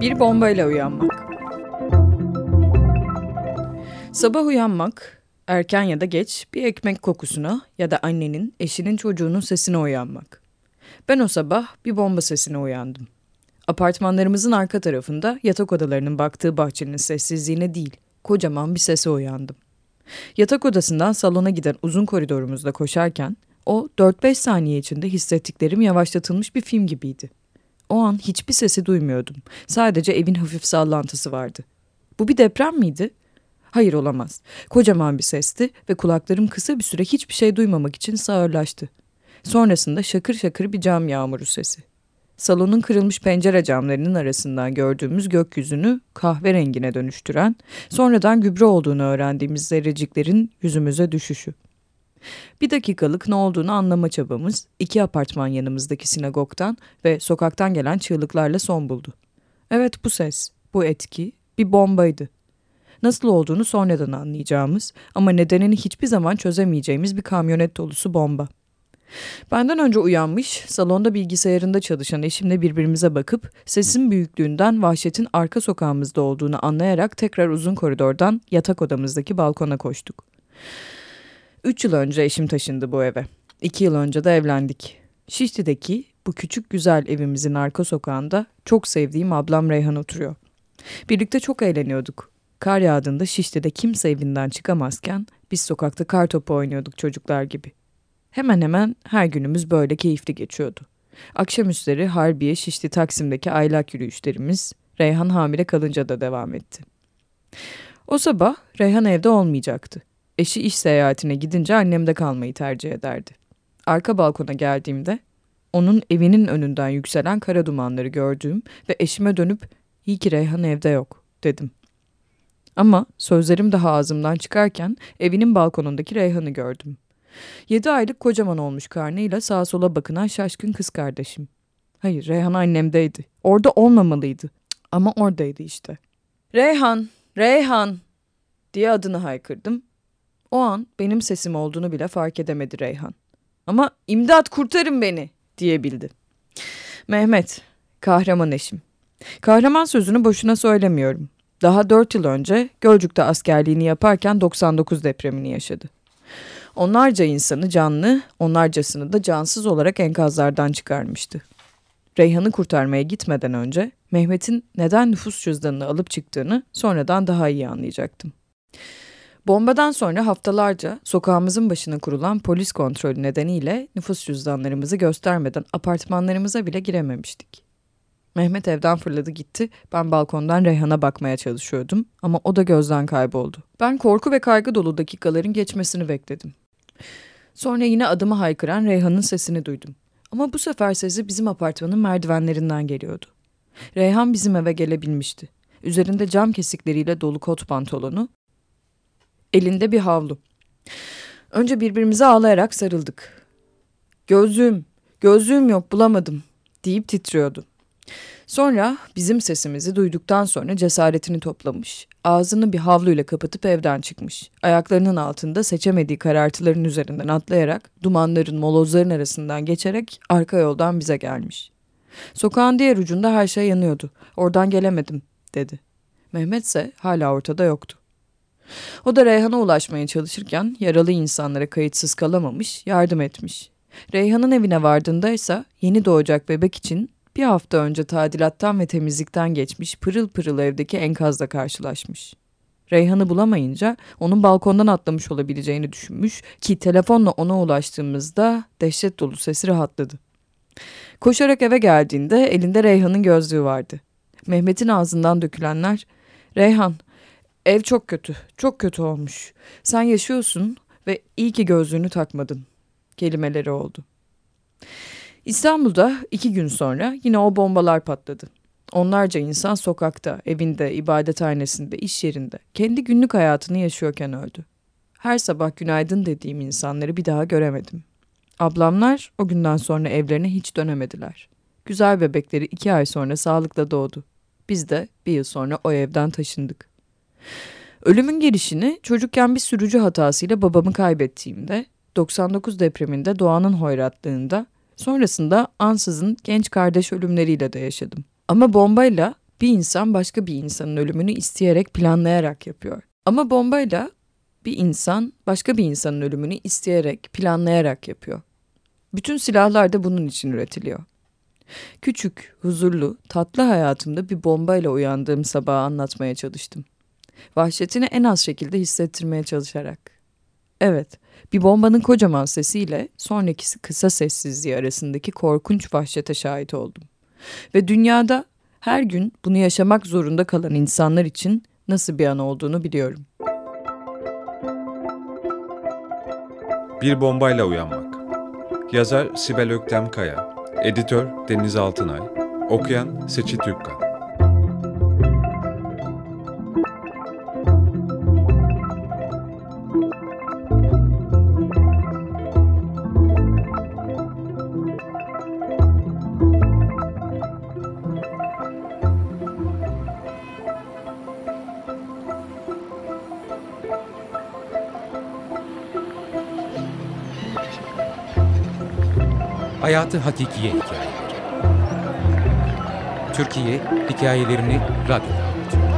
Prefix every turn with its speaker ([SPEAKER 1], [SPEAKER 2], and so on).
[SPEAKER 1] Bir bombayla uyanmak. Sabah uyanmak, erken ya da geç bir ekmek kokusuna ya da annenin, eşinin, çocuğunun sesine uyanmak. Ben o sabah bir bomba sesine uyandım. Apartmanlarımızın arka tarafında yatak odalarının baktığı bahçenin sessizliğine değil, kocaman bir sese uyandım. Yatak odasından salona giden uzun koridorumuzda koşarken o 4-5 saniye içinde hissettiklerim yavaşlatılmış bir film gibiydi. O an hiçbir sesi duymuyordum. Sadece evin hafif sallantısı vardı. Bu bir deprem miydi? Hayır olamaz. Kocaman bir sesti ve kulaklarım kısa bir süre hiçbir şey duymamak için sağırlaştı. Sonrasında şakır şakır bir cam yağmuru sesi. Salonun kırılmış pencere camlarının arasından gördüğümüz gökyüzünü kahverengine dönüştüren, sonradan gübre olduğunu öğrendiğimiz zerreciklerin yüzümüze düşüşü. Bir dakikalık ne olduğunu anlama çabamız iki apartman yanımızdaki sinagogdan ve sokaktan gelen çığlıklarla son buldu. Evet bu ses, bu etki bir bombaydı. Nasıl olduğunu sonradan anlayacağımız ama nedenini hiçbir zaman çözemeyeceğimiz bir kamyonet dolusu bomba. Benden önce uyanmış, salonda bilgisayarında çalışan eşimle birbirimize bakıp sesin büyüklüğünden vahşetin arka sokağımızda olduğunu anlayarak tekrar uzun koridordan yatak odamızdaki balkona koştuk. Üç yıl önce eşim taşındı bu eve. İki yıl önce de evlendik. Şişli'deki bu küçük güzel evimizin arka sokağında çok sevdiğim ablam Reyhan oturuyor. Birlikte çok eğleniyorduk. Kar yağdığında Şişli'de kimse evinden çıkamazken biz sokakta kar topu oynuyorduk çocuklar gibi. Hemen hemen her günümüz böyle keyifli geçiyordu. Akşamüstleri Harbiye Şişli Taksim'deki aylak yürüyüşlerimiz Reyhan hamile kalınca da devam etti. O sabah Reyhan evde olmayacaktı. Eşi iş seyahatine gidince annemde kalmayı tercih ederdi. Arka balkona geldiğimde onun evinin önünden yükselen kara dumanları gördüğüm ve eşime dönüp iyi ki Reyhan evde yok dedim. Ama sözlerim daha ağzımdan çıkarken evinin balkonundaki Reyhan'ı gördüm. Yedi aylık kocaman olmuş karnıyla sağa sola bakınan şaşkın kız kardeşim. Hayır Reyhan annemdeydi. Orada olmamalıydı. Ama oradaydı işte. Reyhan, Reyhan diye adını haykırdım o an benim sesim olduğunu bile fark edemedi Reyhan. Ama imdat kurtarın beni diyebildi. Mehmet, kahraman eşim. Kahraman sözünü boşuna söylemiyorum. Daha dört yıl önce Gölcük'te askerliğini yaparken 99 depremini yaşadı. Onlarca insanı canlı, onlarcasını da cansız olarak enkazlardan çıkarmıştı. Reyhan'ı kurtarmaya gitmeden önce Mehmet'in neden nüfus cüzdanını alıp çıktığını sonradan daha iyi anlayacaktım. Bombadan sonra haftalarca sokağımızın başına kurulan polis kontrolü nedeniyle nüfus cüzdanlarımızı göstermeden apartmanlarımıza bile girememiştik. Mehmet evden fırladı gitti. Ben balkondan Reyhan'a bakmaya çalışıyordum ama o da gözden kayboldu. Ben korku ve kaygı dolu dakikaların geçmesini bekledim. Sonra yine adımı haykıran Reyhan'ın sesini duydum. Ama bu sefer sesi bizim apartmanın merdivenlerinden geliyordu. Reyhan bizim eve gelebilmişti. Üzerinde cam kesikleriyle dolu kot pantolonu, elinde bir havlu. Önce birbirimize ağlayarak sarıldık. Gözlüğüm, gözlüğüm yok bulamadım deyip titriyordu. Sonra bizim sesimizi duyduktan sonra cesaretini toplamış. Ağzını bir havluyla kapatıp evden çıkmış. Ayaklarının altında seçemediği karartıların üzerinden atlayarak dumanların, molozların arasından geçerek arka yoldan bize gelmiş. Sokağın diğer ucunda her şey yanıyordu. Oradan gelemedim dedi. Mehmet ise hala ortada yoktu. O da Reyhan'a ulaşmaya çalışırken yaralı insanlara kayıtsız kalamamış, yardım etmiş. Reyhan'ın evine vardığında ise yeni doğacak bebek için bir hafta önce tadilattan ve temizlikten geçmiş pırıl pırıl evdeki enkazla karşılaşmış. Reyhan'ı bulamayınca onun balkondan atlamış olabileceğini düşünmüş ki telefonla ona ulaştığımızda dehşet dolu sesi rahatladı. Koşarak eve geldiğinde elinde Reyhan'ın gözlüğü vardı. Mehmet'in ağzından dökülenler, Reyhan Ev çok kötü, çok kötü olmuş. Sen yaşıyorsun ve iyi ki gözlüğünü takmadın. Kelimeleri oldu. İstanbul'da iki gün sonra yine o bombalar patladı. Onlarca insan sokakta, evinde, ibadethanesinde, iş yerinde, kendi günlük hayatını yaşıyorken öldü. Her sabah günaydın dediğim insanları bir daha göremedim. Ablamlar o günden sonra evlerine hiç dönemediler. Güzel bebekleri iki ay sonra sağlıkla doğdu. Biz de bir yıl sonra o evden taşındık. Ölümün gelişini çocukken bir sürücü hatasıyla babamı kaybettiğimde, 99 depreminde doğanın hoyratlığında, sonrasında ansızın genç kardeş ölümleriyle de yaşadım. Ama bombayla bir insan başka bir insanın ölümünü isteyerek planlayarak yapıyor. Ama bombayla bir insan başka bir insanın ölümünü isteyerek, planlayarak yapıyor. Bütün silahlar da bunun için üretiliyor. Küçük, huzurlu, tatlı hayatımda bir bombayla uyandığım sabahı anlatmaya çalıştım. Vahşetini en az şekilde hissettirmeye çalışarak. Evet, bir bombanın kocaman sesiyle sonrakisi kısa sessizliği arasındaki korkunç vahşete şahit oldum. Ve dünyada her gün bunu yaşamak zorunda kalan insanlar için nasıl bir an olduğunu biliyorum.
[SPEAKER 2] Bir bombayla uyanmak. Yazar Sibel Öktemkaya, editör Deniz Altınay, okuyan Seçit Türkkan.
[SPEAKER 3] Hayatı Hakikiye Hikayeleri Türkiye hikayelerini radyoda anlatıyor.